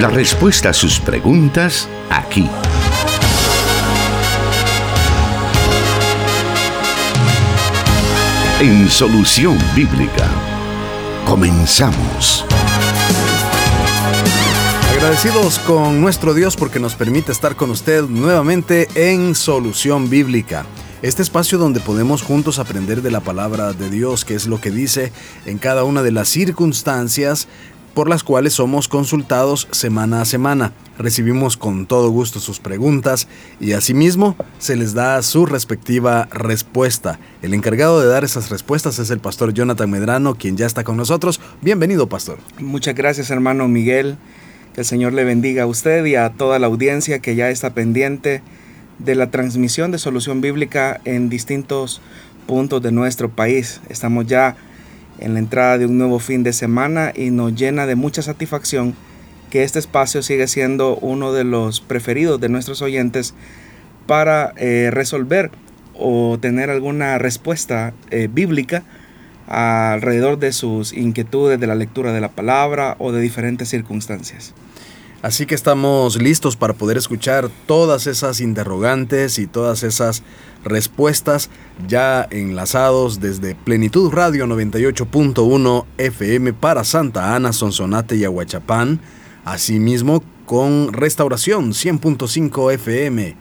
La respuesta a sus preguntas aquí. En Solución Bíblica. Comenzamos. Agradecidos con nuestro Dios porque nos permite estar con usted nuevamente en Solución Bíblica. Este espacio donde podemos juntos aprender de la palabra de Dios, que es lo que dice en cada una de las circunstancias por las cuales somos consultados semana a semana. Recibimos con todo gusto sus preguntas y asimismo se les da su respectiva respuesta. El encargado de dar esas respuestas es el pastor Jonathan Medrano, quien ya está con nosotros. Bienvenido, pastor. Muchas gracias, hermano Miguel. Que el Señor le bendiga a usted y a toda la audiencia que ya está pendiente de la transmisión de solución bíblica en distintos puntos de nuestro país. Estamos ya en la entrada de un nuevo fin de semana y nos llena de mucha satisfacción que este espacio sigue siendo uno de los preferidos de nuestros oyentes para eh, resolver o tener alguna respuesta eh, bíblica alrededor de sus inquietudes de la lectura de la palabra o de diferentes circunstancias. Así que estamos listos para poder escuchar todas esas interrogantes y todas esas respuestas ya enlazados desde Plenitud Radio 98.1 FM para Santa Ana, Sonsonate y Aguachapán, asimismo con Restauración 100.5 FM.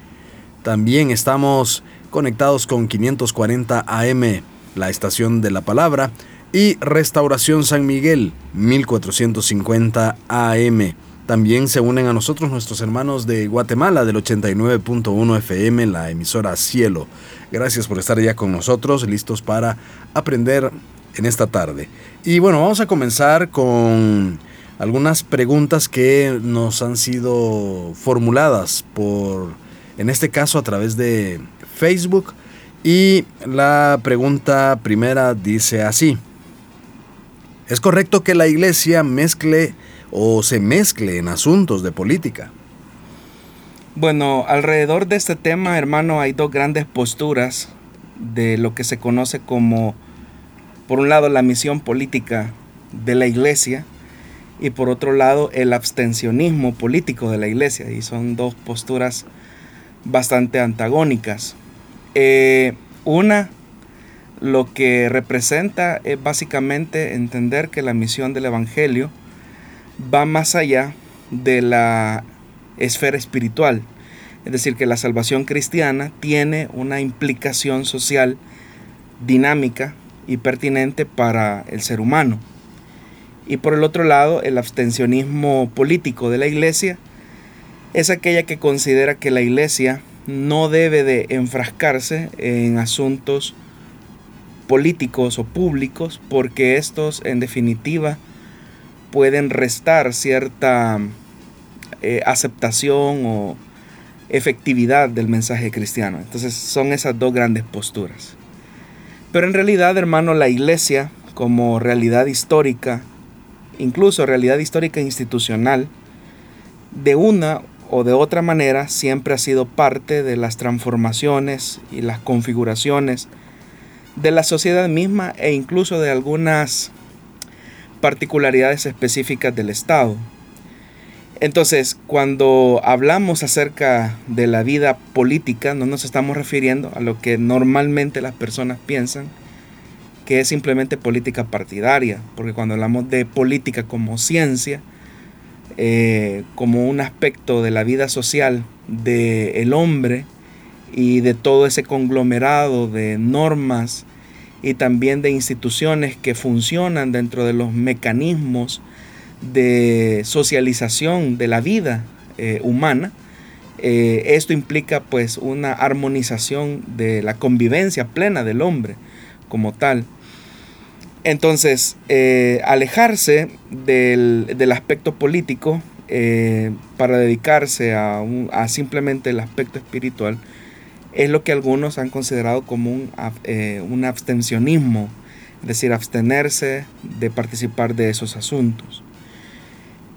También estamos conectados con 540 AM, la estación de la palabra, y Restauración San Miguel 1450 AM. También se unen a nosotros nuestros hermanos de Guatemala del 89.1 FM, la emisora Cielo. Gracias por estar ya con nosotros, listos para aprender en esta tarde. Y bueno, vamos a comenzar con algunas preguntas que nos han sido formuladas por, en este caso, a través de Facebook. Y la pregunta primera dice así. ¿Es correcto que la iglesia mezcle o se mezcle en asuntos de política? Bueno, alrededor de este tema, hermano, hay dos grandes posturas de lo que se conoce como, por un lado, la misión política de la iglesia y por otro lado, el abstencionismo político de la iglesia. Y son dos posturas bastante antagónicas. Eh, una, lo que representa es básicamente entender que la misión del Evangelio va más allá de la esfera espiritual. Es decir, que la salvación cristiana tiene una implicación social dinámica y pertinente para el ser humano. Y por el otro lado, el abstencionismo político de la iglesia es aquella que considera que la iglesia no debe de enfrascarse en asuntos políticos o públicos porque estos en definitiva pueden restar cierta eh, aceptación o efectividad del mensaje cristiano. Entonces son esas dos grandes posturas. Pero en realidad, hermano, la iglesia como realidad histórica, incluso realidad histórica institucional, de una o de otra manera siempre ha sido parte de las transformaciones y las configuraciones de la sociedad misma e incluso de algunas particularidades específicas del Estado. Entonces, cuando hablamos acerca de la vida política, no nos estamos refiriendo a lo que normalmente las personas piensan, que es simplemente política partidaria, porque cuando hablamos de política como ciencia, eh, como un aspecto de la vida social del hombre y de todo ese conglomerado de normas, y también de instituciones que funcionan dentro de los mecanismos de socialización de la vida eh, humana. Eh, esto implica pues una armonización de la convivencia plena del hombre como tal. Entonces, eh, alejarse del, aspecto político para dedicarse a, a simplemente el aspecto espiritual es lo que algunos han considerado como un, eh, un abstencionismo, es decir, abstenerse de participar de esos asuntos.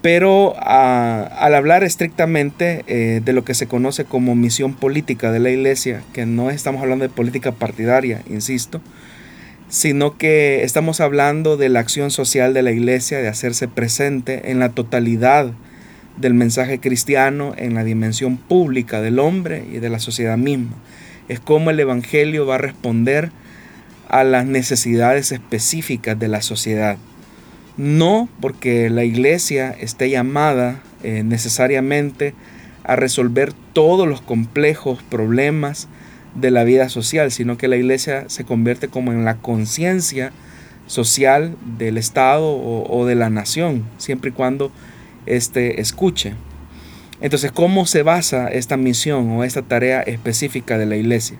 Pero al hablar estrictamente eh, de lo que se conoce como misión política de la iglesia, que no estamos hablando de política partidaria, insisto, sino que estamos hablando de la acción social de la iglesia, de hacerse presente en la totalidad del mensaje cristiano en la dimensión pública del hombre y de la sociedad misma. Es cómo el Evangelio va a responder a las necesidades específicas de la sociedad. No porque la iglesia esté llamada eh, necesariamente a resolver todos los complejos problemas de la vida social, sino que la iglesia se convierte como en la conciencia social del Estado o, de la nación, siempre y cuando éste escuche. Entonces, ¿cómo se basa esta misión o esta tarea específica de la iglesia?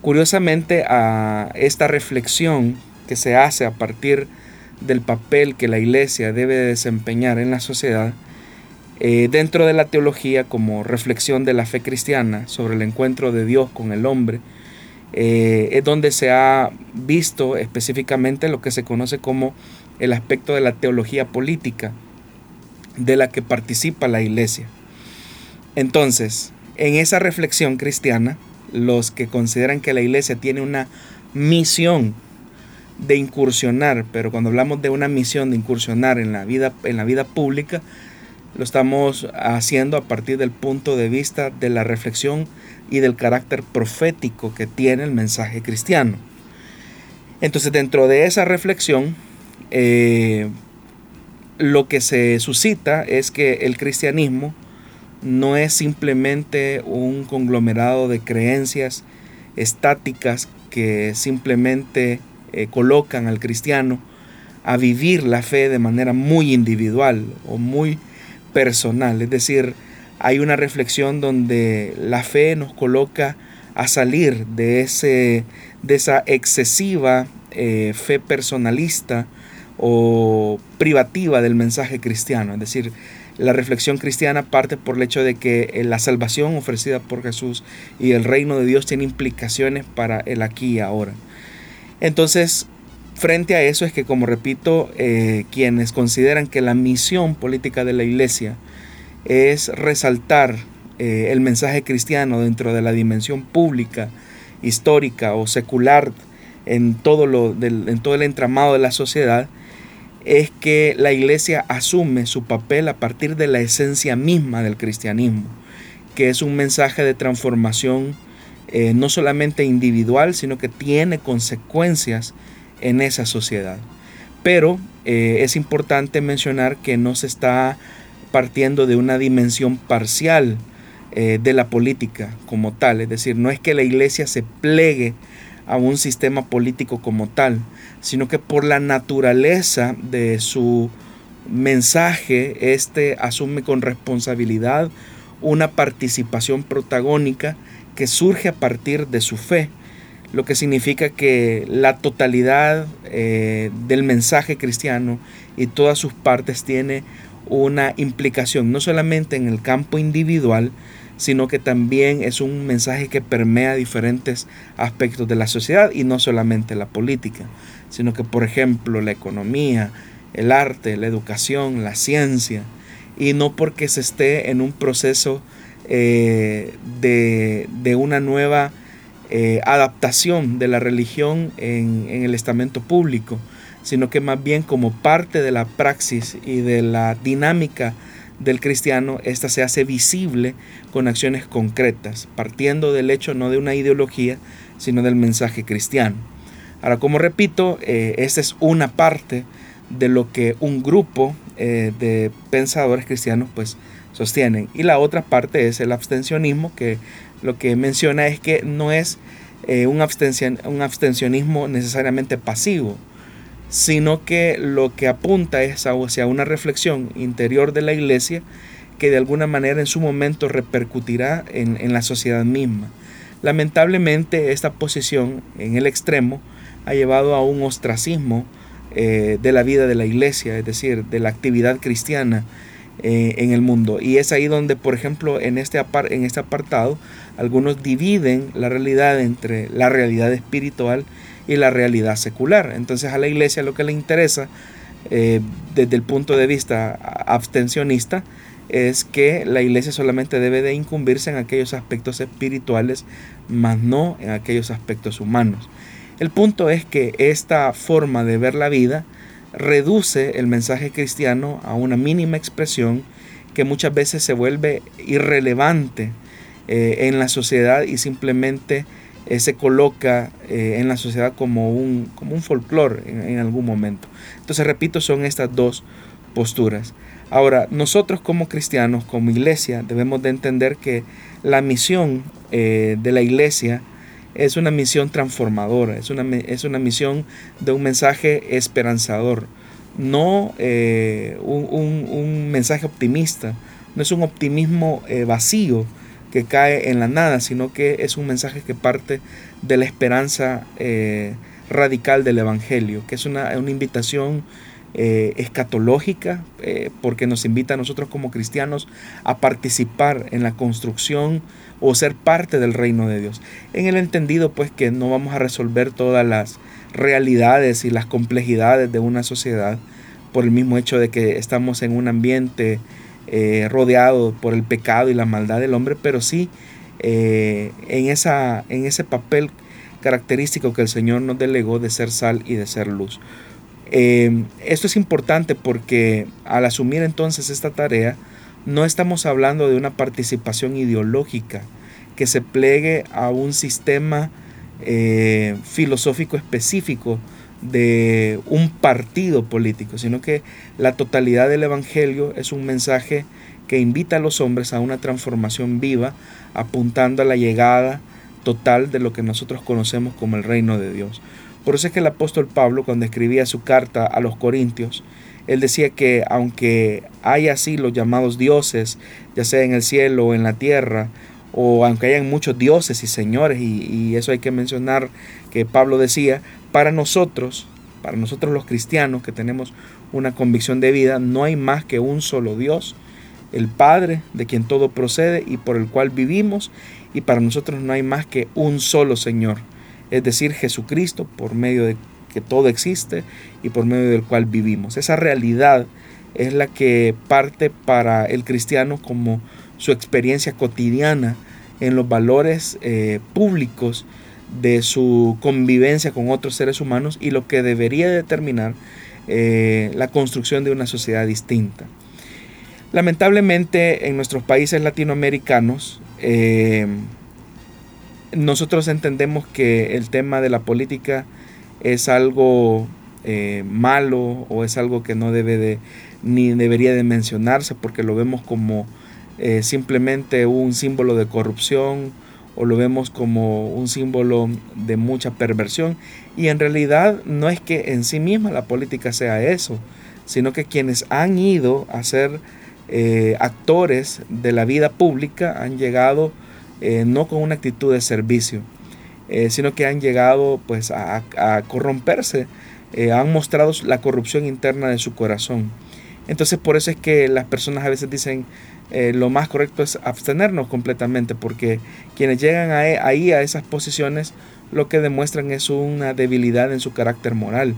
Curiosamente, a esta reflexión que se hace a partir del papel que la iglesia debe desempeñar en la sociedad, eh, dentro de la teología como reflexión de la fe cristiana sobre el encuentro de Dios con el hombre, eh, es donde se ha visto específicamente lo que se conoce como el aspecto de la teología política de la que participa la iglesia. Entonces, en esa reflexión cristiana, los que consideran que la iglesia tiene una misión de incursionar, pero cuando hablamos de una misión de incursionar en la vida, en la vida pública, lo estamos haciendo a partir del punto de vista de la reflexión y del carácter profético que tiene el mensaje cristiano. Entonces dentro de esa reflexión, eh, lo que se suscita es que el cristianismo no es simplemente un conglomerado de creencias estáticas que simplemente eh, colocan al cristiano a vivir la fe de manera muy individual o muy personal, es decir, hay una reflexión donde la fe nos coloca a salir de, ese, de esa excesiva eh, fe personalista o privativa del mensaje cristiano. Es decir, la reflexión cristiana parte por el hecho de que eh, la salvación ofrecida por Jesús y el reino de Dios tiene implicaciones para el aquí y ahora. Entonces, frente a eso es que, como repito, eh, quienes consideran que la misión política de la iglesia es resaltar eh, el mensaje cristiano dentro de la dimensión pública, histórica o secular en todo, lo en todo el entramado de la sociedad, es que la iglesia asume su papel a partir de la esencia misma del cristianismo, que es un mensaje de transformación eh, no solamente individual, sino que tiene consecuencias en esa sociedad. Pero eh, es importante mencionar que no se está partiendo de una dimensión parcial eh, de la política como tal, es decir, no es que la iglesia se plegue a un sistema político como tal, sino que por la naturaleza de su mensaje, este asume con responsabilidad una participación protagónica que surge a partir de su fe lo que significa que la totalidad eh, del mensaje cristiano y todas sus partes tiene una implicación no solamente en el campo individual, sino que también es un mensaje que permea diferentes aspectos de la sociedad y no solamente la política, sino que por ejemplo la economía, el arte, la educación, la ciencia, y no porque se esté en un proceso eh, de, de una nueva eh, adaptación de la religión en, el estamento público, sino que más bien como parte de la praxis y de la dinámica del cristiano, esta se hace visible con acciones concretas, partiendo del hecho no de una ideología, sino del mensaje cristiano. Ahora, como repito, eh, esta es una parte de lo que un grupo eh, de pensadores cristianos pues sostienen. Y la otra parte es el abstencionismo, que lo que menciona es que no es eh, un, un abstencionismo necesariamente pasivo, sino que lo que apunta es hacia una reflexión interior de la iglesia que de alguna manera en su momento repercutirá en, la sociedad misma. Lamentablemente esta posición en el extremo ha llevado a un ostracismo eh, de la vida de la iglesia, es decir, de la actividad cristiana eh, en el mundo. Y es ahí donde, por ejemplo, en este, en este apartado, algunos dividen la realidad entre la realidad espiritual y la realidad secular. Entonces a la iglesia lo que le interesa eh, desde el punto de vista abstencionista es que la iglesia solamente debe de incumbirse en aquellos aspectos espirituales, más no en aquellos aspectos humanos. El punto es que esta forma de ver la vida reduce el mensaje cristiano a una mínima expresión que muchas veces se vuelve irrelevante eh, en la sociedad y simplemente eh, se coloca eh, en la sociedad como un, como un folclore en, algún momento. Entonces, repito, son estas dos posturas. Ahora, nosotros como cristianos, como iglesia, debemos de entender que la misión de la iglesia es una misión transformadora, es una, es una misión de un mensaje esperanzador, no un, un, mensaje optimista, no es un optimismo vacío, que cae en la nada, sino que es un mensaje que parte de la esperanza eh, radical del Evangelio, que es una, invitación eh, escatológica, eh, porque nos invita a nosotros como cristianos a participar en la construcción o ser parte del reino de Dios. En el entendido, pues, que no vamos a resolver todas las realidades y las complejidades de una sociedad por el mismo hecho de que estamos en un ambiente eh, rodeado por el pecado y la maldad del hombre, pero sí eh, en, esa, en ese papel característico que el Señor nos delegó de ser sal y de ser luz. Eh, esto es importante porque al asumir entonces esta tarea, no estamos hablando de una participación ideológica que se plegue a un sistema filosófico específico de un partido político, sino que la totalidad del Evangelio es un mensaje que invita a los hombres a una transformación viva, apuntando a la llegada total de lo que nosotros conocemos como el reino de Dios. Por eso es que el apóstol Pablo, cuando escribía su carta a los Corintios, él decía que aunque hay así los llamados dioses, ya sea en el cielo o en la tierra, o aunque hayan muchos dioses y señores, y, y eso hay que mencionar que Pablo decía, para nosotros, para nosotros los cristianos que tenemos una convicción de vida, no hay más que un solo Dios, el Padre, de quien todo procede y por el cual vivimos, y para nosotros no hay más que un solo Señor, es decir, Jesucristo, por medio de que todo existe y por medio del cual vivimos. Esa realidad es la que parte para el cristiano como su experiencia cotidiana en los valores eh, públicos de su convivencia con otros seres humanos y lo que debería determinar eh, la construcción de una sociedad distinta. Lamentablemente en nuestros países latinoamericanos eh, nosotros entendemos que el tema de la política es algo eh, malo o es algo que no debe de ni debería de mencionarse porque lo vemos como simplemente un símbolo de corrupción o lo vemos como un símbolo de mucha perversión. Y en realidad no es que en sí misma la política sea eso, sino que quienes han ido a ser eh, actores de la vida pública han llegado eh, no con una actitud de servicio, eh, sino que han llegado pues a, a corromperse, han mostrado la corrupción interna de su corazón. Entonces por eso es que las personas a veces dicen, eh, lo más correcto es abstenernos completamente, porque quienes llegan e, ahí a esas posiciones lo que demuestran es una debilidad en su carácter moral.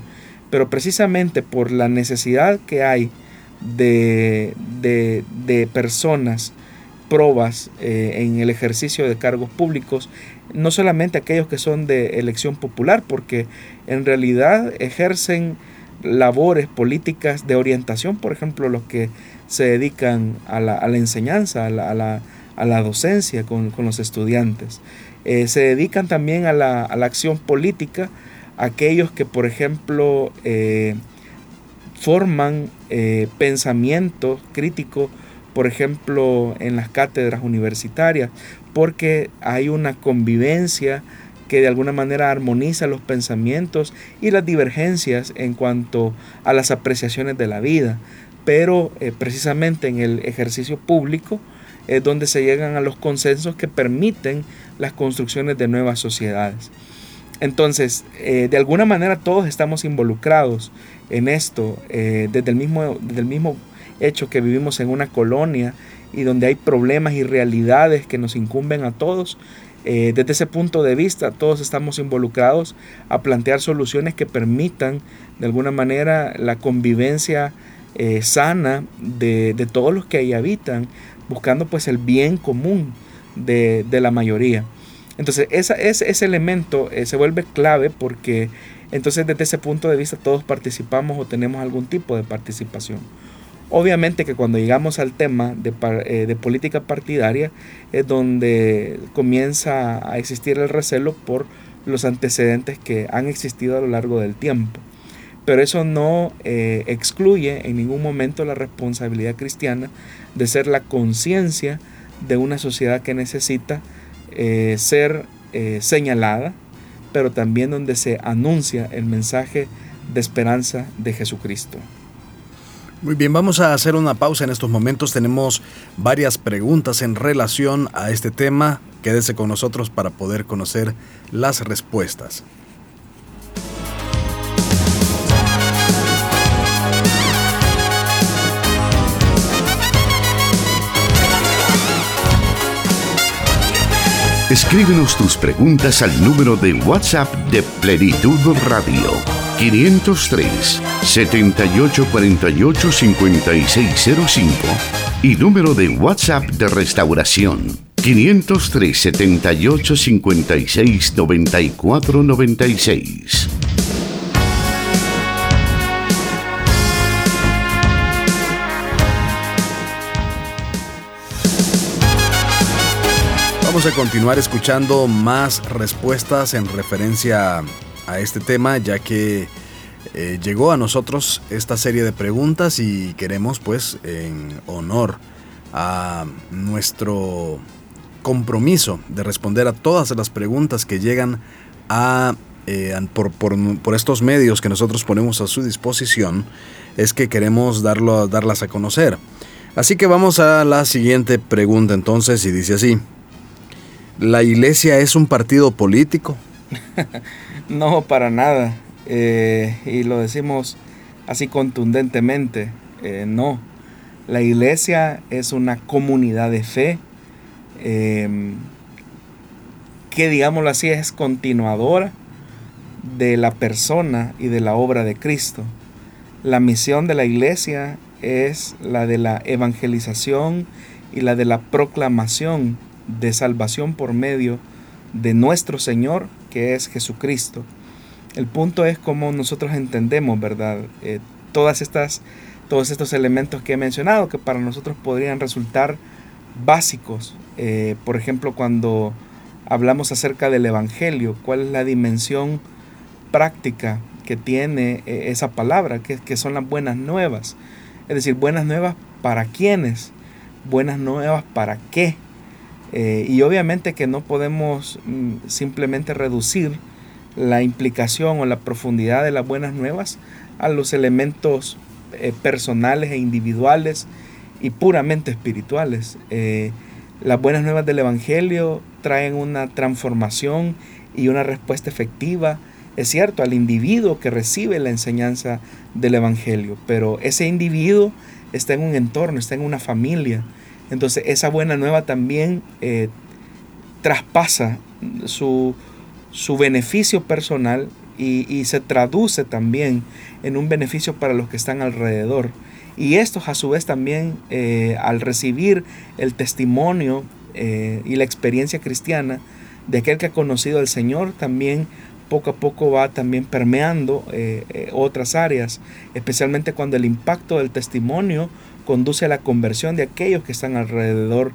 Pero precisamente por la necesidad que hay de, de, personas probas eh, en el ejercicio de cargos públicos, no solamente aquellos que son de elección popular, porque en realidad ejercen labores políticas de orientación, por ejemplo, los que se dedican a la, enseñanza, a la, docencia con, los estudiantes. Eh, se dedican también a la, acción política aquellos que, por ejemplo, eh, forman eh, pensamiento crítico, por ejemplo, en las cátedras universitarias, porque hay una convivencia que de alguna manera armoniza los pensamientos y las divergencias en cuanto a las apreciaciones de la vida pero eh, precisamente en el ejercicio público es donde se llegan a los consensos que permiten las construcciones de nuevas sociedades. Entonces, eh, de alguna manera todos estamos involucrados en esto, eh, desde, el mismo, desde el mismo hecho que vivimos en una colonia y donde hay problemas y realidades que nos incumben a todos. desde ese punto de vista, todos estamos involucrados a plantear soluciones que permitan, de alguna manera, la convivencia eh, sana de, todos los que ahí habitan, buscando pues el bien común de, la mayoría. Entonces esa, ese, ese elemento eh, se vuelve clave porque entonces desde ese punto de vista todos participamos o tenemos algún tipo de participación. Obviamente que cuando llegamos al tema de, eh, de, política partidaria es donde comienza a existir el recelo por los antecedentes que han existido a lo largo del tiempo. Pero eso no eh, excluye en ningún momento la responsabilidad cristiana de ser la conciencia de una sociedad que necesita eh, ser señalada, pero también donde se anuncia el mensaje de esperanza de Jesucristo. Muy bien, vamos a hacer una pausa en estos momentos. Tenemos varias preguntas en relación a este tema. Quédese con nosotros para poder conocer las respuestas. Escríbenos tus preguntas al número de WhatsApp de Plenitud Radio 503 7848 5605 y número de WhatsApp de restauración 503 78 56 94 96. Vamos a continuar escuchando más respuestas en referencia a este tema, ya que eh, llegó a nosotros esta serie de preguntas y queremos pues en honor a nuestro compromiso de responder a todas las preguntas que llegan a, eh, por, por, estos medios que nosotros ponemos a su disposición, es que queremos darlo, darlas a conocer. Así que vamos a la siguiente pregunta entonces y dice así, ¿la iglesia es un partido político? No, para nada. Eh, y lo decimos así contundentemente. Eh, no. La iglesia es una comunidad de fe em, que, digámoslo así, es continuadora de la persona y de la obra de Cristo. La misión de la iglesia es la de la evangelización y la de la proclamación de salvación por medio de nuestro Señor que es Jesucristo. El punto es cómo nosotros entendemos, ¿verdad? Eh, todas estas, todos estos elementos que he mencionado que para nosotros podrían resultar básicos. Eh, por ejemplo, cuando hablamos acerca del Evangelio, cuál es la dimensión práctica que tiene eh, esa palabra, que, que son las buenas nuevas. Es decir, buenas nuevas para quiénes, buenas nuevas para qué. Eh, y obviamente que no podemos mm, simplemente reducir la implicación o la profundidad de las buenas nuevas a los elementos eh, personales e individuales y puramente espirituales. Eh, las buenas nuevas del Evangelio traen una transformación y una respuesta efectiva, es cierto, al individuo que recibe la enseñanza del Evangelio, pero ese individuo está en un entorno, está en una familia, entonces esa buena nueva también eh, traspasa su, beneficio personal y, se traduce también en un beneficio para los que están alrededor. Y estos a su vez también eh, al recibir el testimonio eh, y la experiencia cristiana de aquel que ha conocido al Señor, también poco a poco va también permeando otras áreas, especialmente cuando el impacto del testimonio conduce a la conversión de aquellos que están alrededor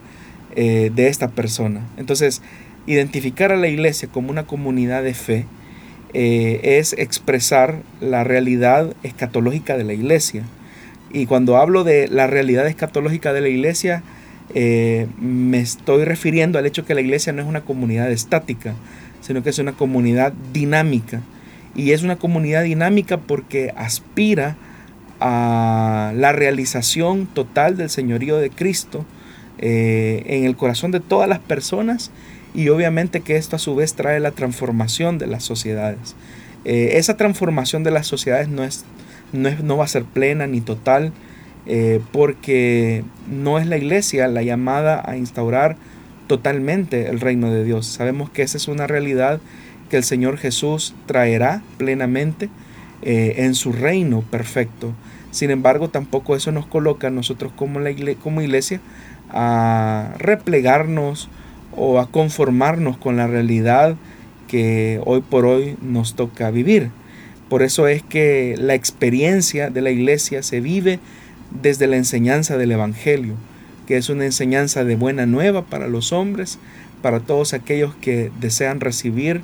eh, de esta persona. Entonces, identificar a la iglesia como una comunidad de fe eh, es expresar la realidad escatológica de la iglesia. Y cuando hablo de la realidad escatológica de la iglesia, eh, me estoy refiriendo al hecho que la iglesia no es una comunidad estática, sino que es una comunidad dinámica. Y es una comunidad dinámica porque aspira a la realización total del señorío de Cristo eh, en el corazón de todas las personas y obviamente que esto a su vez trae la transformación de las sociedades. Eh, esa transformación de las sociedades no, es, no, es, no va a ser plena ni total eh, porque no es la iglesia la llamada a instaurar totalmente el reino de Dios. Sabemos que esa es una realidad que el Señor Jesús traerá plenamente en su reino perfecto. Sin embargo, tampoco eso nos coloca a nosotros como, la como iglesia a replegarnos o a conformarnos con la realidad que hoy por hoy nos toca vivir. Por eso es que la experiencia de la iglesia se vive desde la enseñanza del Evangelio, que es una enseñanza de buena nueva para los hombres, para todos aquellos que desean recibir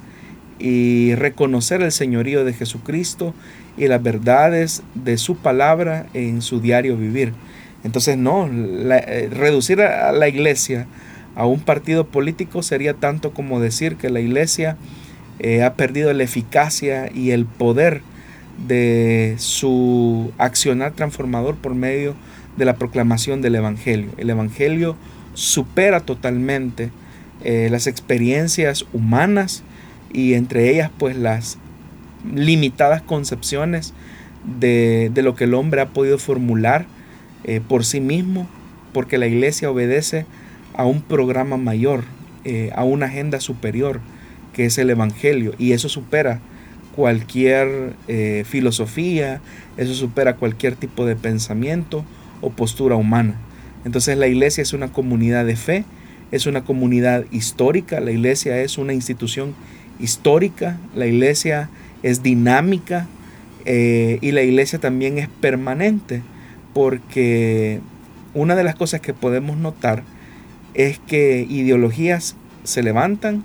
y reconocer el señorío de Jesucristo y las verdades de su palabra en su diario vivir. Entonces no, eh, reducir a la iglesia a un partido político sería tanto como decir que la iglesia eh, ha perdido la eficacia y el poder de su accionar transformador por medio de la proclamación del Evangelio. El Evangelio supera totalmente eh, las experiencias humanas y entre ellas pues las limitadas concepciones de, lo que el hombre ha podido formular eh, por sí mismo, porque la iglesia obedece a un programa mayor, eh, a una agenda superior, que es el Evangelio, y eso supera cualquier eh, filosofía, eso supera cualquier tipo de pensamiento o postura humana. Entonces la iglesia es una comunidad de fe, es una comunidad histórica, la iglesia es una institución histórica, la iglesia es dinámica eh, y la iglesia también es permanente, porque una de las cosas que podemos notar es que ideologías se levantan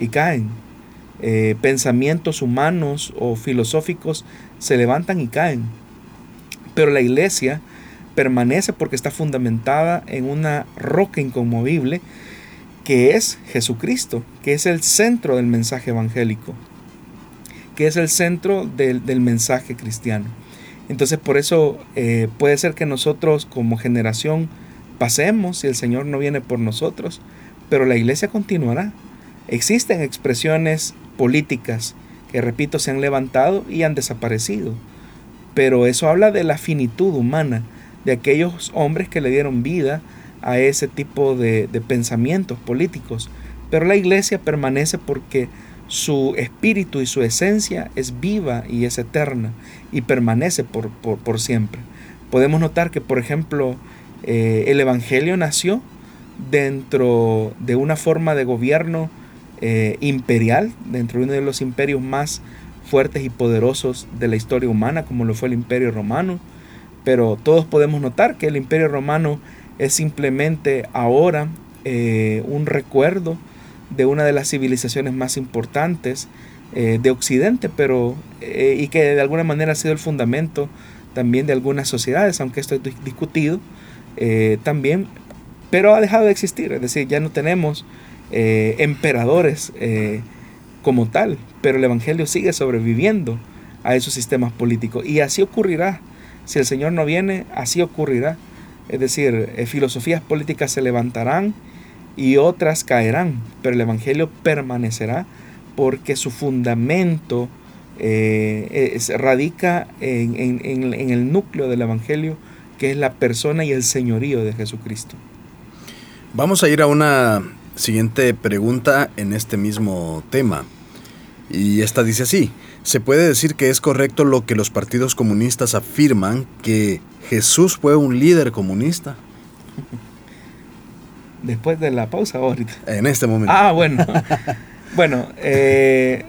y caen, eh, pensamientos humanos o filosóficos se levantan y caen, pero la iglesia permanece porque está fundamentada en una roca inconmovible que es Jesucristo, que es el centro del mensaje evangélico que es el centro del, mensaje cristiano. Entonces por eso eh, puede ser que nosotros como generación pasemos si el Señor no viene por nosotros, pero la iglesia continuará. Existen expresiones políticas que, repito, se han levantado y han desaparecido, pero eso habla de la finitud humana, de aquellos hombres que le dieron vida a ese tipo de pensamientos políticos. Pero la iglesia permanece porque su espíritu y su esencia es viva y es eterna y permanece por, siempre. Podemos notar que, por ejemplo, eh, el Evangelio nació dentro de una forma de gobierno eh, imperial, dentro de uno de los imperios más fuertes y poderosos de la historia humana, como lo fue el Imperio Romano. Pero todos podemos notar que el Imperio Romano es simplemente ahora eh, un recuerdo de una de las civilizaciones más importantes eh, de Occidente, pero eh, y que de alguna manera ha sido el fundamento también de algunas sociedades, aunque esto es discutido eh, también, pero ha dejado de existir, es decir, ya no tenemos emperadores como tal, pero el Evangelio sigue sobreviviendo a esos sistemas políticos y así ocurrirá. Si el Señor no viene, así ocurrirá. Es decir, filosofías políticas se levantarán, y otras caerán, pero el Evangelio permanecerá porque su fundamento eh, radica en, en el núcleo del Evangelio, que es la persona y el señorío de Jesucristo. Vamos a ir a una siguiente pregunta en este mismo tema. Y esta dice así, ¿se puede decir que es correcto lo que los partidos comunistas afirman que Jesús fue un líder comunista? Después de la pausa ahorita. En este momento. Ah, bueno. bueno, eh,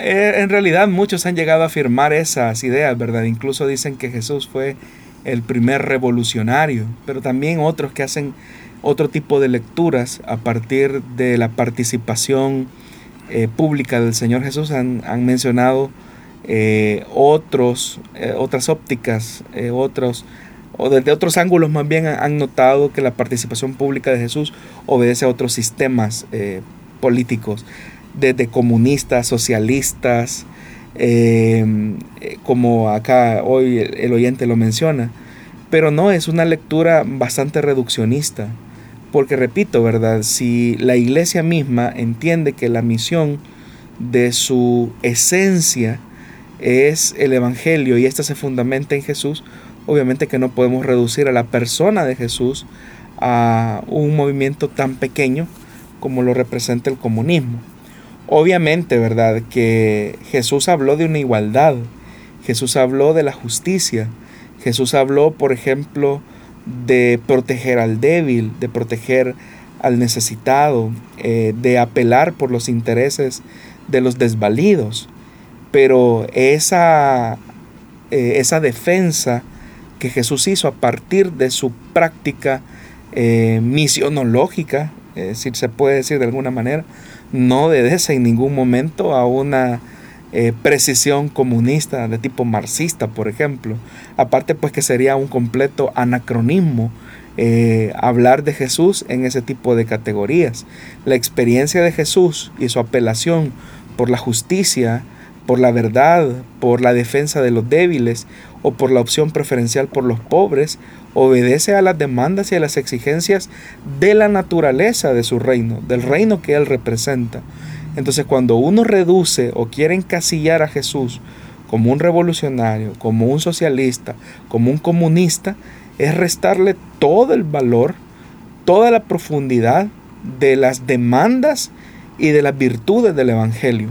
eh, en realidad muchos han llegado a afirmar esas ideas, ¿verdad? Incluso dicen que Jesús fue el primer revolucionario, pero también otros que hacen otro tipo de lecturas a partir de la participación eh, pública del Señor Jesús han, mencionado otros, otras ópticas, otros o desde otros ángulos más bien han notado que la participación pública de Jesús obedece a otros sistemas eh, políticos, desde comunistas, socialistas, em, eh, como acá hoy el, oyente lo menciona. Pero no, es una lectura bastante reduccionista, porque repito, ¿verdad? Si la iglesia misma entiende que la misión de su esencia es el Evangelio y ésta se fundamenta en Jesús, Obviamente que no podemos reducir a la persona de Jesús a un movimiento tan pequeño como lo representa el comunismo. Obviamente, ¿verdad? Que Jesús habló de una igualdad, Jesús habló de la justicia, Jesús habló, por ejemplo, de proteger al débil, de proteger al necesitado, eh, de apelar por los intereses de los desvalidos. Pero esa, eh, esa defensa que Jesús hizo a partir de su práctica eh, misionológica, decir, se puede decir de alguna manera, no obedece en ningún momento a una eh, precisión comunista de tipo marxista, por ejemplo. Aparte, pues que sería un completo anacronismo eh, hablar de Jesús en ese tipo de categorías. La experiencia de Jesús y su apelación por la justicia, por la verdad, por la defensa de los débiles o por la opción preferencial por los pobres, obedece a las demandas y a las exigencias de la naturaleza de su reino, del reino que él representa. Entonces cuando uno reduce o quiere encasillar a Jesús como un revolucionario, como un socialista, como un comunista, es restarle todo el valor, toda la profundidad de las demandas y de las virtudes del Evangelio.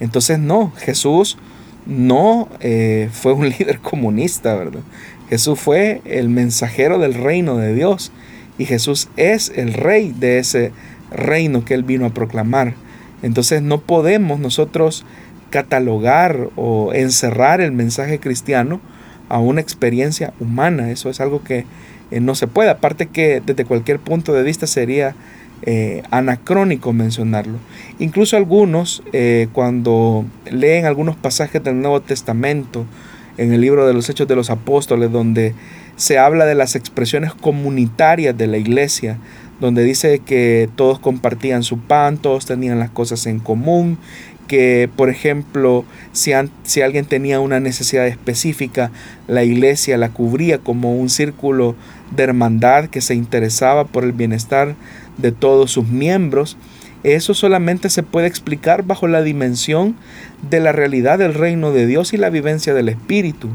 Entonces no, Jesús no eh, fue un líder comunista, ¿verdad? Jesús fue el mensajero del reino de Dios y Jesús es el rey de ese reino que él vino a proclamar. Entonces no podemos nosotros catalogar o encerrar el mensaje cristiano a una experiencia humana. Eso es algo que eh, no se puede. Aparte que desde cualquier punto de vista sería eh, anacrónico mencionarlo. Incluso algunos, eh, cuando leen algunos pasajes del Nuevo Testamento, en el libro de los Hechos de los Apóstoles, donde se habla de las expresiones comunitarias de la iglesia, donde dice que todos compartían su pan, todos tenían las cosas en común, que por ejemplo si, si, alguien tenía una necesidad específica, la iglesia la cubría como un círculo de hermandad que se interesaba por el bienestar de todos sus miembros. Eso solamente se puede explicar bajo la dimensión de la realidad del reino de Dios y la vivencia del Espíritu,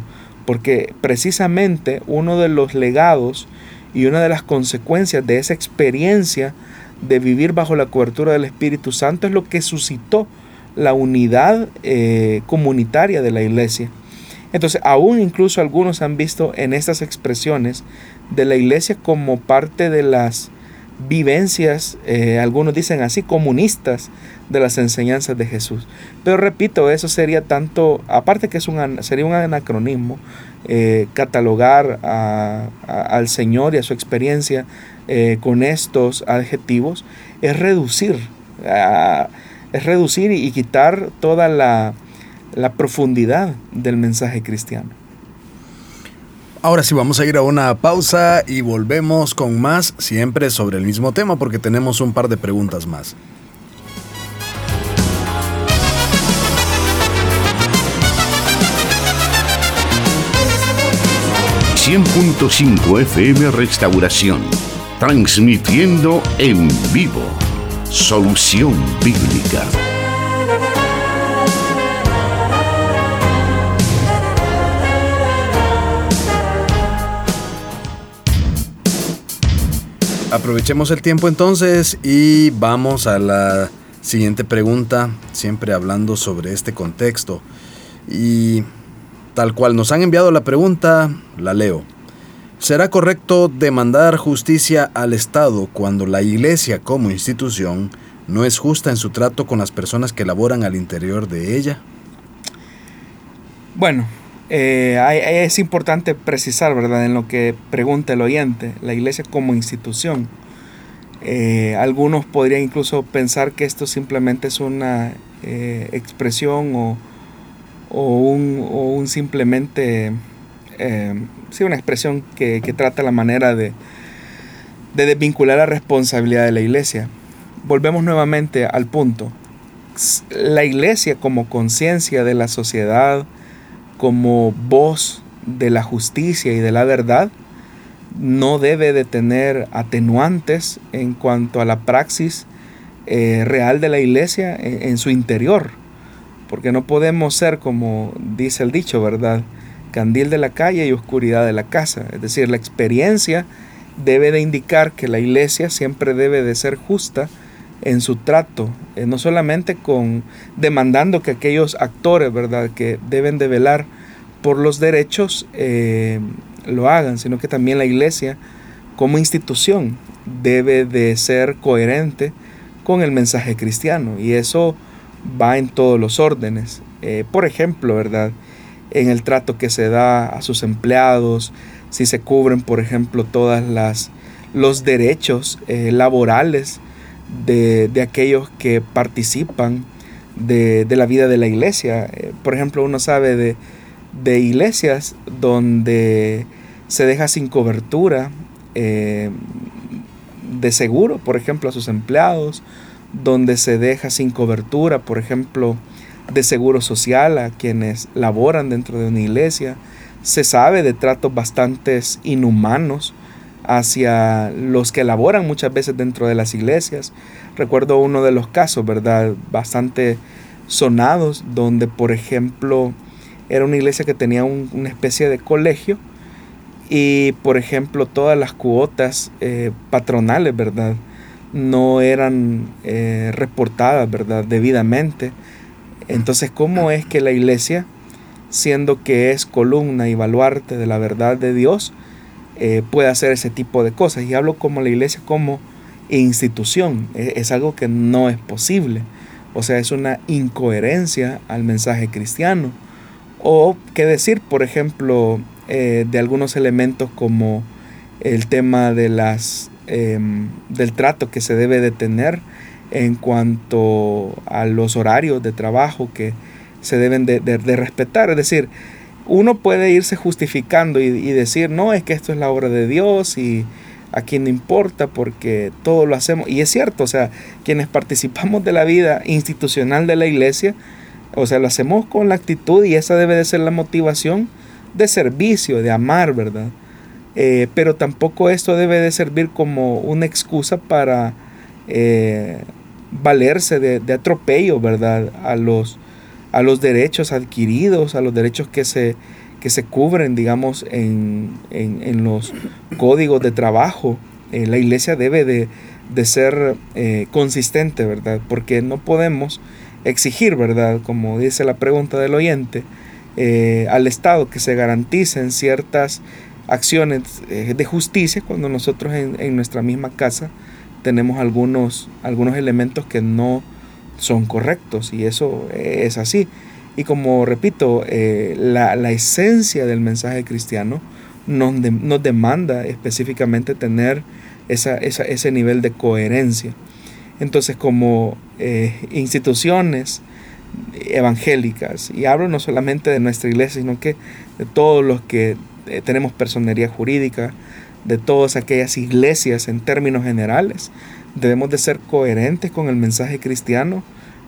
porque precisamente uno de los legados y una de las consecuencias de esa experiencia de vivir bajo la cobertura del Espíritu Santo es lo que suscitó la unidad eh, comunitaria de la iglesia. Entonces, aún incluso algunos han visto en estas expresiones de la iglesia como parte de las vivencias, eh, algunos dicen así, comunistas de las enseñanzas de Jesús. Pero repito, eso sería tanto, aparte que es un, sería un anacronismo, eh, catalogar al Señor y a su experiencia con estos adjetivos, es reducir es reducir y quitar toda la, profundidad del mensaje cristiano. Ahora sí, vamos a ir a una pausa y volvemos con más, siempre sobre el mismo tema, porque tenemos un par de preguntas más. ...100.5 FM Restauración... ...transmitiendo en vivo Solución Bíblica. Aprovechemos el tiempo entonces y vamos a la siguiente pregunta, siempre hablando sobre este contexto. Y tal cual nos han enviado la pregunta, la leo. ¿Será correcto demandar justicia al Estado cuando la Iglesia como institución no es justa en su trato con las personas que laboran al interior de ella? Bueno, eh, es importante precisar, ¿verdad?, en lo que pregunta el oyente, la Iglesia como institución. Eh, algunos podrían incluso pensar que esto simplemente es una eh, expresión o, un, o, un, simplemente sí, una expresión que, trata la manera de, de desvincular la responsabilidad de la iglesia. Volvemos nuevamente al punto. La iglesia como conciencia de la sociedad, como voz de la justicia y de la verdad, no debe de tener atenuantes en cuanto a la praxis eh, real de la iglesia en, en, su interior. Porque no podemos ser, como dice el dicho, ¿verdad? candil de la calle y oscuridad de la casa. Es decir, la experiencia debe de indicar que la iglesia siempre debe de ser justa en su trato, eh, no solamente con demandando que aquellos actores, ¿verdad?, que deben de velar por los derechos eh, lo hagan, sino que también la iglesia como institución debe de ser coherente con el mensaje cristiano y eso va en todos los órdenes. Eh, por ejemplo, ¿verdad? en el trato que se da a sus empleados, si se cubren, por ejemplo, todas las los derechos laborales de, aquellos que participan de, la vida de la iglesia. Eh, por ejemplo, uno sabe de, de, iglesias donde se deja sin cobertura eh, de seguro, por ejemplo, a sus empleados, donde se deja sin cobertura, por ejemplo, de seguro social a quienes laboran dentro de una iglesia. Se sabe de tratos bastante inhumanos hacia los que laboran muchas veces dentro de las iglesias. Recuerdo uno de los casos, ¿verdad? Bastante sonados, donde por ejemplo era una iglesia que tenía una especie de colegio y por ejemplo todas las cuotas eh, patronales, ¿verdad? No eran eh, reportadas, ¿verdad? Debidamente. Entonces, ¿cómo es que la iglesia, siendo que es columna y baluarte de la verdad de Dios, eh, puede hacer ese tipo de cosas? Y hablo como la iglesia como institución. Es, algo que no es posible. O sea, es una incoherencia al mensaje cristiano. O qué decir, por ejemplo, eh, de algunos elementos como el tema de las, em, del trato que se debe de tener en cuanto a los horarios de trabajo que se deben de, respetar. Es decir, uno puede irse justificando y, decir, no, es que esto es la obra de Dios y aquí no importa porque todo lo hacemos. Y es cierto, o sea, quienes participamos de la vida institucional de la iglesia, o sea, lo hacemos con la actitud y esa debe de ser la motivación de servicio, de amar, ¿verdad? Eh, pero tampoco esto debe de servir como una excusa para eh, valerse de, atropello, ¿verdad? A los, a los derechos adquiridos, a los derechos que se, que se cubren, digamos, en, los códigos de trabajo. Eh, la iglesia debe de, ser eh, consistente, ¿verdad? Porque no podemos exigir, ¿verdad? Como dice la pregunta del oyente, eh, al Estado que se garanticen ciertas acciones de justicia cuando nosotros en nuestra misma casa tenemos algunos, algunos elementos que no son correctos y eso es así. Y como repito, eh, la, esencia del mensaje cristiano nos, nos demanda específicamente tener esa, ese nivel de coherencia. Entonces como eh, instituciones evangélicas, y hablo no solamente de nuestra iglesia, sino que de todos los que eh, tenemos personería jurídica, de todas aquellas iglesias en términos generales. Debemos de ser coherentes con el mensaje cristiano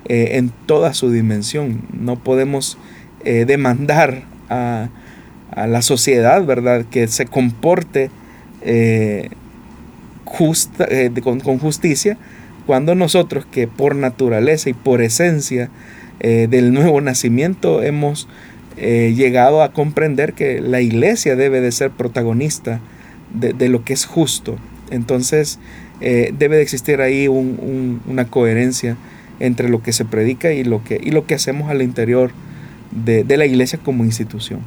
eh, en toda su dimensión. No podemos eh, demandar a, la sociedad, ¿verdad?, que se comporte eh, justa, con, con, justicia cuando nosotros que por naturaleza y por esencia del nuevo nacimiento hemos llegado a comprender que la iglesia debe de ser protagonista de, lo que es justo. Entonces eh, debe de existir ahí una coherencia entre lo que se predica y lo que, y lo que hacemos al interior de, de la iglesia como institución.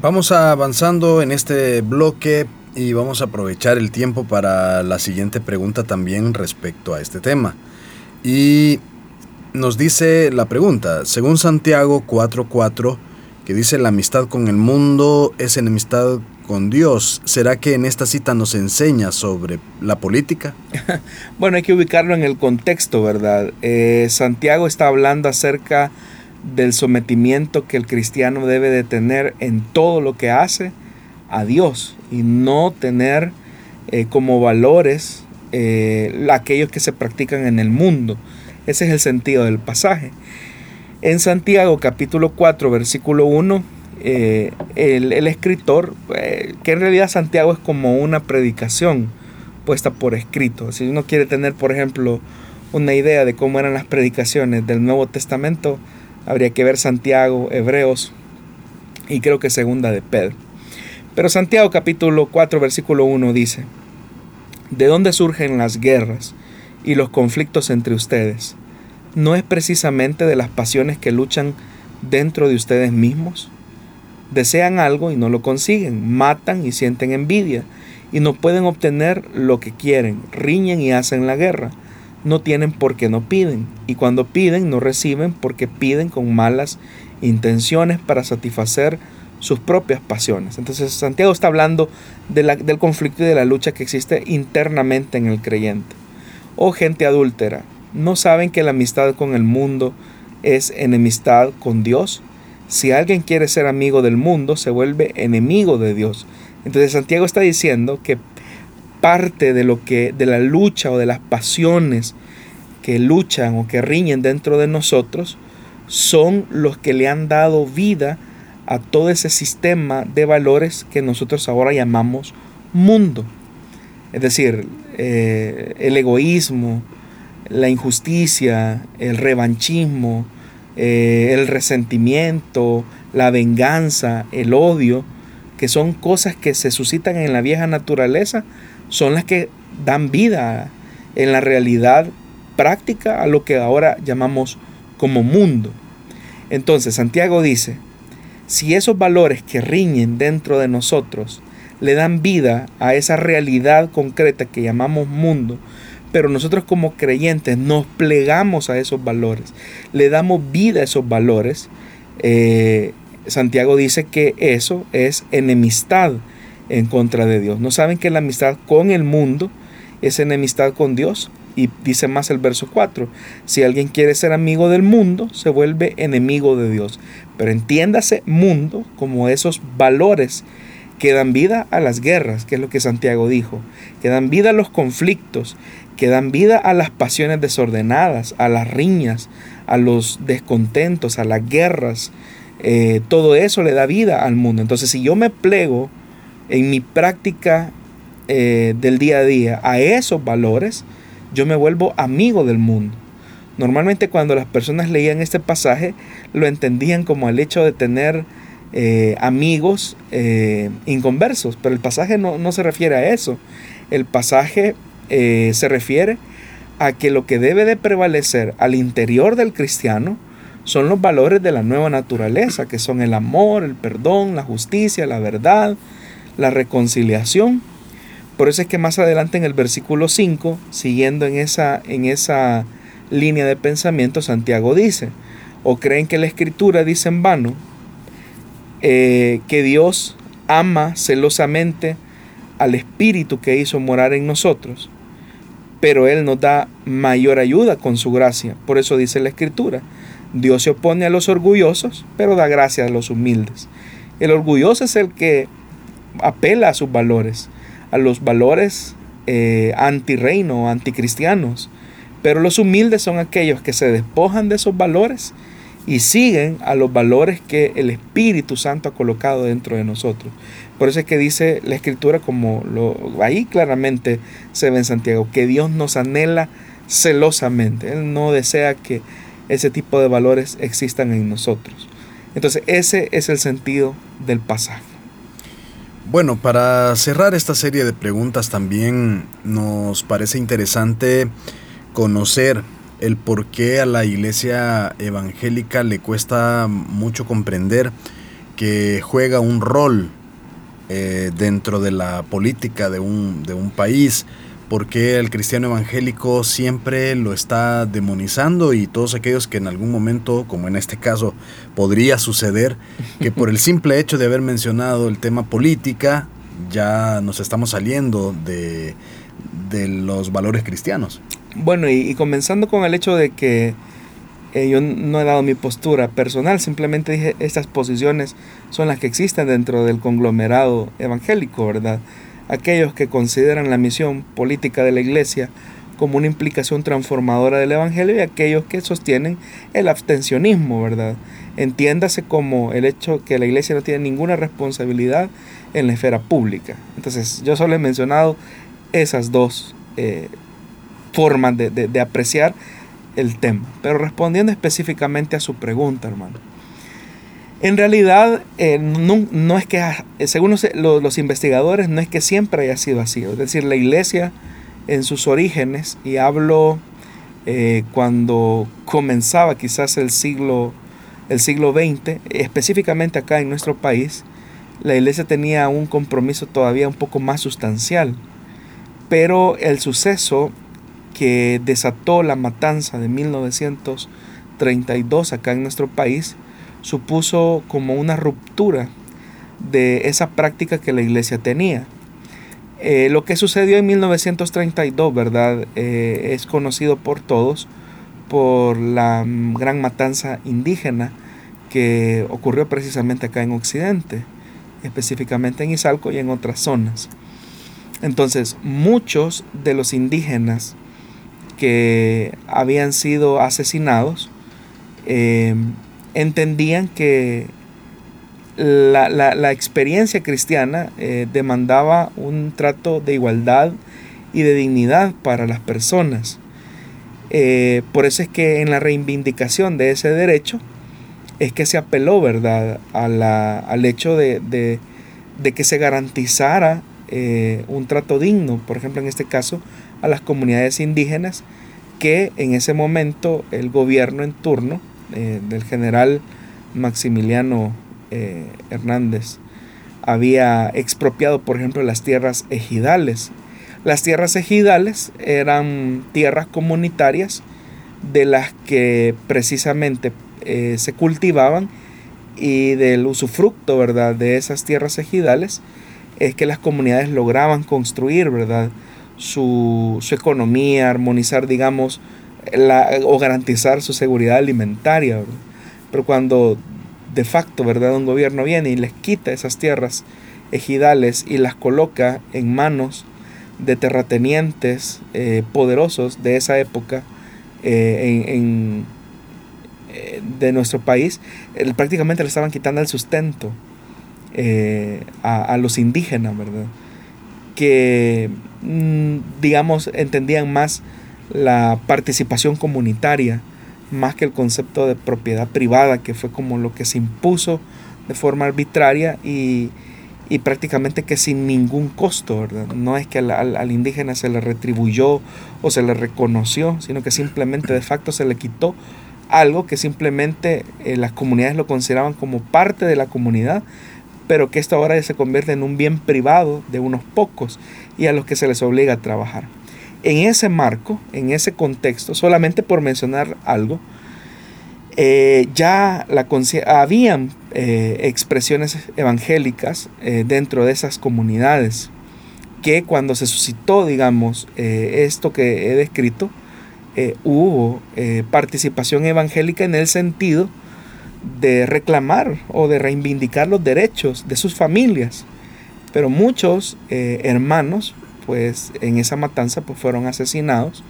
Vamos avanzando en este bloque y vamos a aprovechar el tiempo para la siguiente pregunta también respecto a este tema. Y nos dice la pregunta, según Santiago 4.4, que dice la amistad con el mundo es enemistad con Dios. ¿Será que en esta cita nos enseña sobre la política? bueno, hay que ubicarlo en el contexto, ¿verdad? Eh, Santiago está hablando acerca del sometimiento que el cristiano debe de tener en todo lo que hace a Dios y no tener eh, como valores eh, aquellos que se practican en el mundo. Ese es el sentido del pasaje. En Santiago capítulo 4 versículo 1 eh, el, escritor, eh, que en realidad Santiago es como una predicación puesta por escrito. Si uno quiere tener, por ejemplo, una idea de cómo eran las predicaciones del Nuevo Testamento, habría que ver Santiago, Hebreos y creo que segunda de Pedro. Pero Santiago capítulo 4 versículo 1 dice, ¿de dónde surgen las guerras y los conflictos entre ustedes? ¿No es precisamente de las pasiones que luchan dentro de ustedes mismos? Desean algo y no lo consiguen, matan y sienten envidia y no pueden obtener lo que quieren, riñen y hacen la guerra. No tienen porque no piden y cuando piden no reciben porque piden con malas intenciones para satisfacer sus propias pasiones. Entonces Santiago está hablando del conflicto y de la lucha que existe internamente en el creyente. Oh gente adúltera, ¿no saben que la amistad con el mundo es enemistad con Dios? Si alguien quiere ser amigo del mundo, se vuelve enemigo de Dios. Entonces Santiago está diciendo que parte de lo que de la lucha o de las pasiones que luchan o que riñen dentro de nosotros son los que le han dado vida a todo ese sistema de valores que nosotros ahora llamamos mundo. Es decir, eh, el egoísmo, la injusticia, el revanchismo, eh, el resentimiento, la venganza, el odio, que son cosas que se suscitan en la vieja naturaleza, son las que dan vida en la realidad práctica a lo que ahora llamamos como mundo. Entonces Santiago dice, si esos valores que riñen dentro de nosotros le dan vida a esa realidad concreta que llamamos mundo, pero nosotros como creyentes nos plegamos a esos valores, le damos vida a esos valores, eh, Santiago dice que eso es enemistad en contra de Dios. ¿No saben que la amistad con el mundo es enemistad con Dios? Y dice más el verso 4, si alguien quiere ser amigo del mundo, se vuelve enemigo de Dios. Pero entiéndase mundo como esos valores que dan vida a las guerras, que es lo que Santiago dijo, que dan vida a los conflictos, que dan vida a las pasiones desordenadas, a las riñas, a los descontentos, a las guerras. Eh, todo eso le da vida al mundo. Entonces, si yo me plego en mi práctica eh, del día a día a esos valores, yo me vuelvo amigo del mundo. Normalmente cuando las personas leían este pasaje lo entendían como el hecho de tener eh, amigos inconversos, pero el pasaje no, se refiere a eso. El pasaje eh, se refiere a que lo que debe de prevalecer al interior del cristiano son los valores de la nueva naturaleza, que son el amor, el perdón, la justicia, la verdad, la reconciliación. Por eso es que más adelante en el versículo 5, siguiendo en esa, en esa línea de pensamiento, Santiago dice, o creen que la escritura dice en vano, eh, que Dios ama celosamente al Espíritu que hizo morar en nosotros, pero Él nos da mayor ayuda con su gracia. Por eso dice la Escritura, Dios se opone a los orgullosos, pero da gracia a los humildes. El orgulloso es el que apela a sus valores, a los valores eh, anti-reino, anticristianos. Pero los humildes son aquellos que se despojan de esos valores y siguen a los valores que el Espíritu Santo ha colocado dentro de nosotros. Por eso es que dice la Escritura, como lo, ahí claramente se ve en Santiago, que Dios nos anhela celosamente. Él no desea que ese tipo de valores existan en nosotros. Entonces ese es el sentido del pasaje. Bueno, para cerrar esta serie de preguntas también nos parece interesante conocer el por qué a la iglesia evangélica le cuesta mucho comprender que juega un rol eh, dentro de la política de un, de un país porque el cristiano evangélico siempre lo está demonizando y todos aquellos que en algún momento, como en este caso, podría suceder, que por el simple hecho de haber mencionado el tema política, ya nos estamos saliendo de, los valores cristianos. Bueno, y, comenzando con el hecho de que eh, yo no he dado mi postura personal, simplemente dije, estas posiciones son las que existen dentro del conglomerado evangélico, ¿verdad? aquellos que consideran la misión política de la Iglesia como una implicación transformadora del Evangelio y aquellos que sostienen el abstencionismo, ¿verdad? Entiéndase como el hecho que la Iglesia no tiene ninguna responsabilidad en la esfera pública. Entonces, yo solo he mencionado esas dos eh, formas de, de apreciar el tema. Pero respondiendo específicamente a su pregunta, hermano. En realidad, eh, no, es que, eh, según los, investigadores, no es que siempre haya sido así. Es decir, la iglesia en sus orígenes, y hablo eh, cuando comenzaba quizás el siglo, el siglo XX, específicamente acá en nuestro país, la iglesia tenía un compromiso todavía un poco más sustancial. Pero el suceso que desató la matanza de 1932 acá en nuestro país supuso como una ruptura de esa práctica que la iglesia tenía. Eh, lo que sucedió en 1932, ¿verdad? Eh, es conocido por todos por la gran matanza indígena que ocurrió precisamente acá en Occidente, específicamente en Izalco y en otras zonas. Entonces, muchos de los indígenas que habían sido asesinados eh, entendían que la, experiencia cristiana eh, demandaba un trato de igualdad y de dignidad para las personas. Eh, por eso es que en la reivindicación de ese derecho es que se apeló, ¿verdad?, al hecho de, que se garantizara eh, un trato digno, por ejemplo, en este caso, a las comunidades indígenas, que en ese momento el gobierno en turno del general Maximiliano eh, Hernández había expropiado, por ejemplo, las tierras ejidales. Las tierras ejidales eran tierras comunitarias de las que precisamente eh, se cultivaban y del usufructo, ¿verdad?, de esas tierras ejidales es que las comunidades lograban construir, ¿verdad?, su, economía, armonizar, digamos, o garantizar su seguridad alimentaria. Pero cuando de facto, ¿verdad? Un gobierno viene y les quita esas tierras ejidales y las coloca en manos de terratenientes eh, poderosos de esa época eh, en, eh, de nuestro país, prácticamente le estaban quitando el sustento a, a, los indígenas, ¿verdad? Que, mm, digamos, entendían más la participación comunitaria más que el concepto de propiedad privada, que fue como lo que se impuso de forma arbitraria y, prácticamente que sin ningún costo, No es que al, indígena se le retribuyó o se le reconoció, sino que simplemente de facto se le quitó algo que simplemente eh, las comunidades lo consideraban como parte de la comunidad, pero que esto ahora se convierte en un bien privado de unos pocos y a los que se les obliga a trabajar. En ese marco, en ese contexto, solamente por mencionar algo, eh, ya la habían eh, expresiones evangélicas eh, dentro de esas comunidades que cuando se suscitó, digamos, esto que he descrito, hubo participación evangélica en el sentido de reclamar o de reivindicar los derechos de sus familias. Pero muchos hermanos pues en esa matanza pues fueron asesinados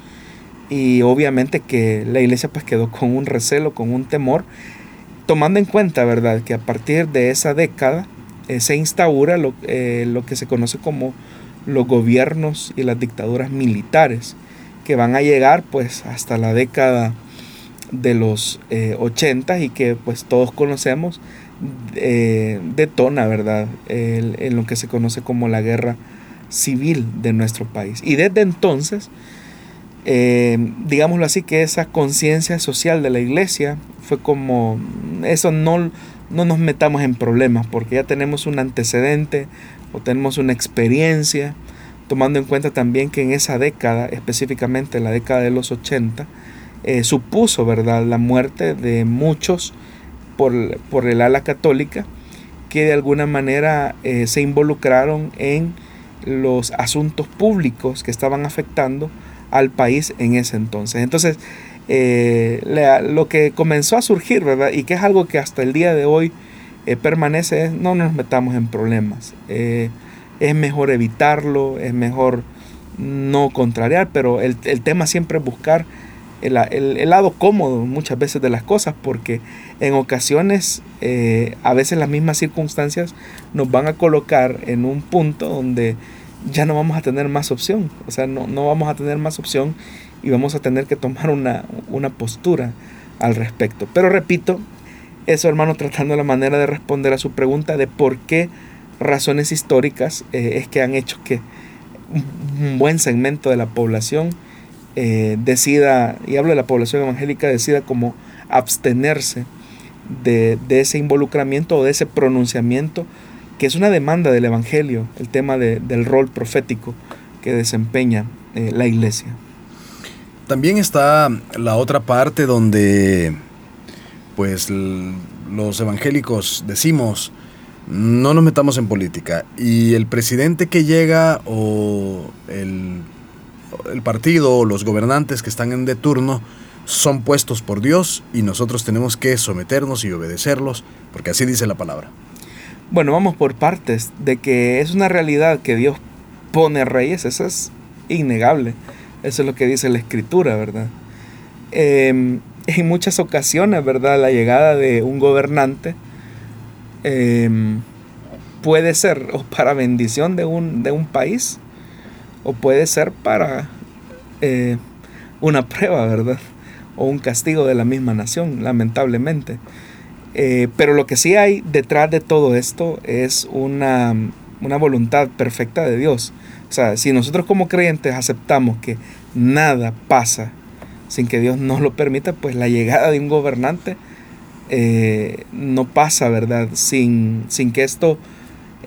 y obviamente que la iglesia pues quedó con un recelo, con un temor, tomando en cuenta, ¿verdad?, que a partir de esa década eh, se instaura lo, eh, lo, que se conoce como los gobiernos y las dictaduras militares, que van a llegar pues hasta la década de los 80 eh, y que pues todos conocemos, detona, ¿verdad?, en lo que se conoce como la guerra civil de nuestro país. Y desde entonces, eh, digámoslo así, que esa conciencia social de la iglesia fue como, eso no, no nos metamos en problemas, porque ya tenemos un antecedente o tenemos una experiencia, tomando en cuenta también que en esa década, específicamente la década de los 80, eh, supuso ¿verdad? la muerte de muchos por, por, el ala católica que de alguna manera eh, se involucraron en los asuntos públicos que estaban afectando al país en ese entonces. Entonces, eh, lo que comenzó a surgir, ¿verdad? Y que es algo que hasta el día de hoy permanece, es no nos metamos en problemas. Es mejor evitarlo, es mejor no contrariar, pero el, tema siempre es buscar el, lado cómodo muchas veces de las cosas, porque en ocasiones, a veces las mismas circunstancias nos van a colocar en un punto donde ya no vamos a tener más opción. O sea, no, no vamos a tener más opción y vamos a tener que tomar una, postura al respecto. Pero repito, eso hermano tratando la manera de responder a su pregunta de por qué razones históricas eh, es que han hecho que un buen segmento de la población eh, decida, y hablo de la población evangélica, decida como abstenerse de, ese involucramiento o de ese pronunciamiento que es una demanda del Evangelio, el tema del rol profético que desempeña eh, la iglesia. También está la otra parte donde pues los evangélicos decimos, no nos metamos en política. Y el presidente que llega o el, el partido o los gobernantes que están en de turno son puestos por Dios y nosotros tenemos que someternos y obedecerlos, porque así dice la palabra. Bueno, vamos por partes, de que es una realidad que Dios pone reyes, eso es innegable. Eso es lo que dice la escritura, ¿verdad? Em, en muchas ocasiones, ¿verdad? La llegada de un gobernante em, puede ser para bendición de un, de un país o puede ser para eh, una prueba, ¿verdad? O un castigo de la misma nación, lamentablemente. Eh, pero lo que sí hay detrás de todo esto es una, una voluntad perfecta de Dios. O sea, si nosotros como creyentes aceptamos que nada pasa sin que Dios nos lo permita, pues la llegada de un gobernante eh, no pasa, ¿verdad? Sin, sin que esto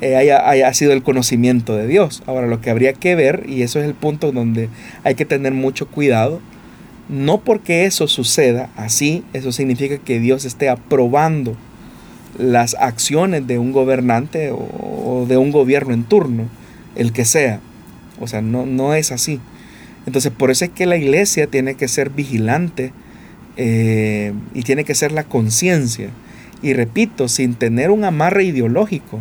eh, haya, haya, sido el conocimiento de Dios. Ahora, lo que habría que ver, y eso es el punto donde hay que tener mucho cuidado, no porque eso suceda así, eso significa que Dios esté aprobando las acciones de un gobernante o, de un gobierno en turno, el que sea. O sea, no, no es así. Entonces, por eso es que la iglesia tiene que ser vigilante eh, y tiene que ser la conciencia. Y repito, sin tener un amarre ideológico.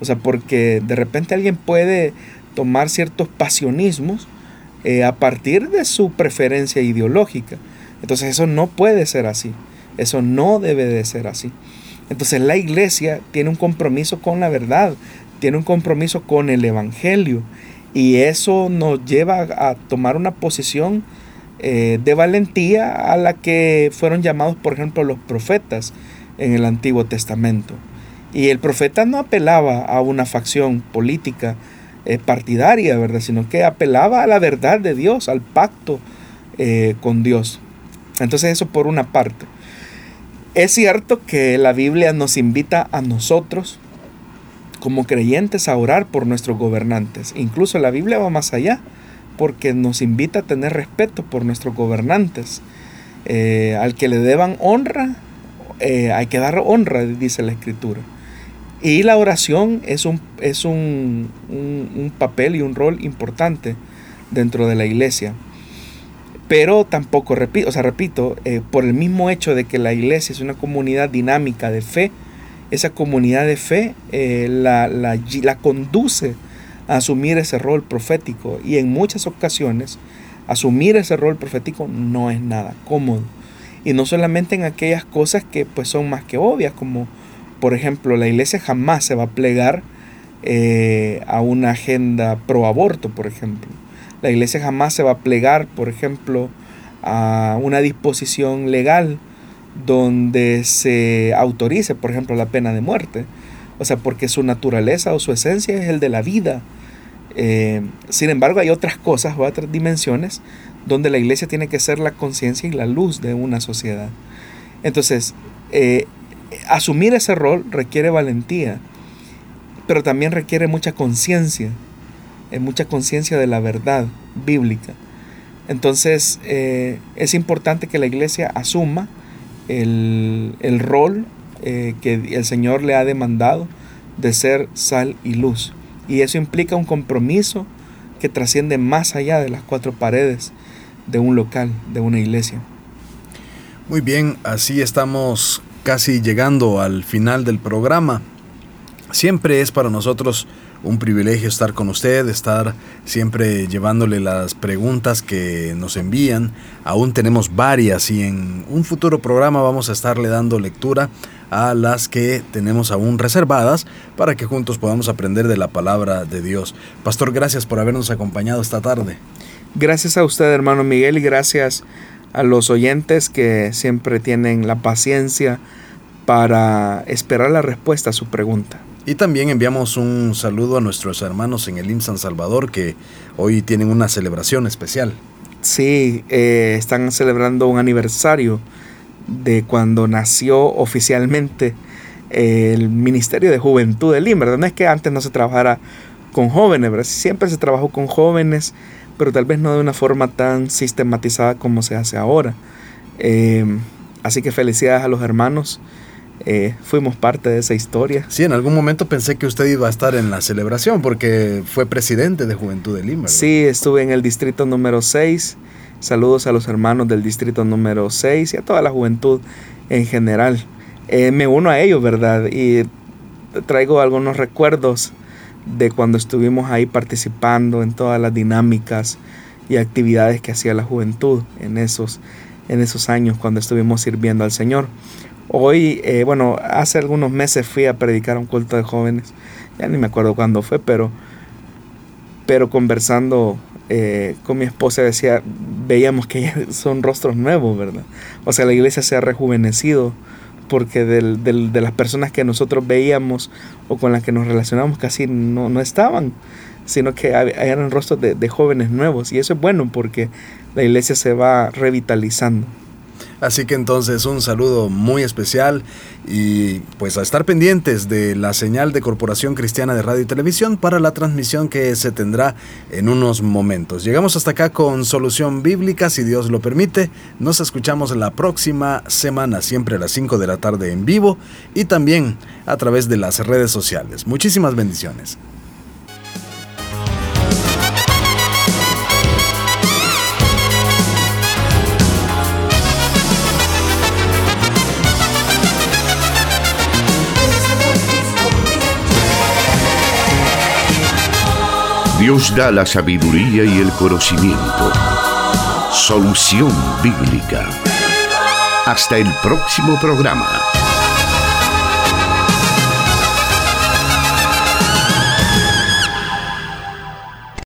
O sea, porque de repente alguien puede tomar ciertos pasionismos eh, a partir de su preferencia ideológica. Entonces eso no puede ser así. Eso no debe de ser así. Entonces la iglesia tiene un compromiso con la verdad, tiene un compromiso con el Evangelio. Y eso nos lleva a tomar una posición eh, de valentía a la que fueron llamados, por ejemplo, los profetas en el Antiguo Testamento. Y el profeta no apelaba a una facción política, eh, partidaria, ¿verdad? Sino que apelaba a la verdad de Dios, al pacto eh, con Dios. Entonces eso por una parte. Es cierto que la Biblia nos invita a nosotros como creyentes a orar por nuestros gobernantes. Incluso la Biblia va más allá porque nos invita a tener respeto por nuestros gobernantes. Eh, al que le deban honra, hay que dar honra, dice la Escritura. Y la oración es un, es un, papel y un rol importante dentro de la iglesia. Pero tampoco, repito, o sea, repito, eh, por el mismo hecho de que la iglesia es una comunidad dinámica de fe, esa comunidad de fe eh, la, la, la conduce a asumir ese rol profético. Y en muchas ocasiones, asumir ese rol profético no es nada cómodo. Y no solamente en aquellas cosas que pues son más que obvias, como por ejemplo, la iglesia jamás se va a plegar eh, a una agenda pro aborto, por ejemplo. La iglesia jamás se va a plegar, por ejemplo, a una disposición legal donde se autorice, por ejemplo, la pena de muerte. O sea, porque su naturaleza o su esencia es el de la vida. Eh, sin embargo, hay otras cosas o otras dimensiones donde la iglesia tiene que ser la conciencia y la luz de una sociedad. Entonces, eh, asumir ese rol requiere valentía, pero también requiere mucha conciencia, eh, mucha conciencia de la verdad bíblica. Entonces eh, es importante que la iglesia asuma el, rol eh, que el Señor le ha demandado de ser sal y luz. Y eso implica un compromiso que trasciende más allá de las cuatro paredes de un local, de una iglesia. Muy bien, así estamos casi llegando al final del programa. Siempre es para nosotros un privilegio estar con usted, estar siempre llevándole las preguntas que nos envían. Aún tenemos varias y en un futuro programa vamos a estarle dando lectura a las que tenemos aún reservadas para que juntos podamos aprender de la palabra de Dios. Pastor, gracias por habernos acompañado esta tarde. Gracias a usted, hermano Miguel, y gracias a los oyentes que siempre tienen la paciencia para esperar la respuesta a su pregunta. Y también enviamos un saludo a nuestros hermanos en el IM San Salvador que hoy tienen una celebración especial. Sí, eh, están celebrando un aniversario de cuando nació oficialmente el Ministerio de Juventud del IM, ¿verdad? No es que antes no se trabajara con jóvenes, ¿verdad? Siempre se trabajó con jóvenes pero tal vez no de una forma tan sistematizada como se hace ahora. Eh, así que felicidades a los hermanos eh, fuimos parte de esa historia. Sí, en algún momento pensé que usted iba a estar en la celebración porque fue presidente de Juventud de Lima. Sí, estuve en el distrito número 6. Saludos a los hermanos del distrito número 6 y a toda la juventud en general. Eh, me uno a ellos, ¿verdad? Y traigo algunos recuerdos de cuando estuvimos ahí participando en todas las dinámicas y actividades que hacía la juventud en esos, en esos años cuando estuvimos sirviendo al Señor. Hoy, eh, bueno, hace algunos meses fui a predicar un culto de jóvenes, ya ni me acuerdo cuándo fue, pero, pero conversando eh, con mi esposa decía, veíamos que son rostros nuevos, ¿verdad? O sea, la iglesia se ha rejuvenecido porque de las personas que nosotros veíamos o con las que nos relacionamos casi no, no estaban, sino que eran rostros de jóvenes nuevos. Y eso es bueno porque la iglesia se va revitalizando. Así que entonces un saludo muy especial y pues a estar pendientes de la señal de Corporación Cristiana de Radio y Televisión para la transmisión que se tendrá en unos momentos. Llegamos hasta acá con Solución Bíblica, si Dios lo permite. Nos escuchamos la próxima semana, siempre a las 5 de la tarde en vivo y también a través de las redes sociales. Muchísimas bendiciones. Dios da la sabiduría y el conocimiento. Solución bíblica. Hasta el próximo programa.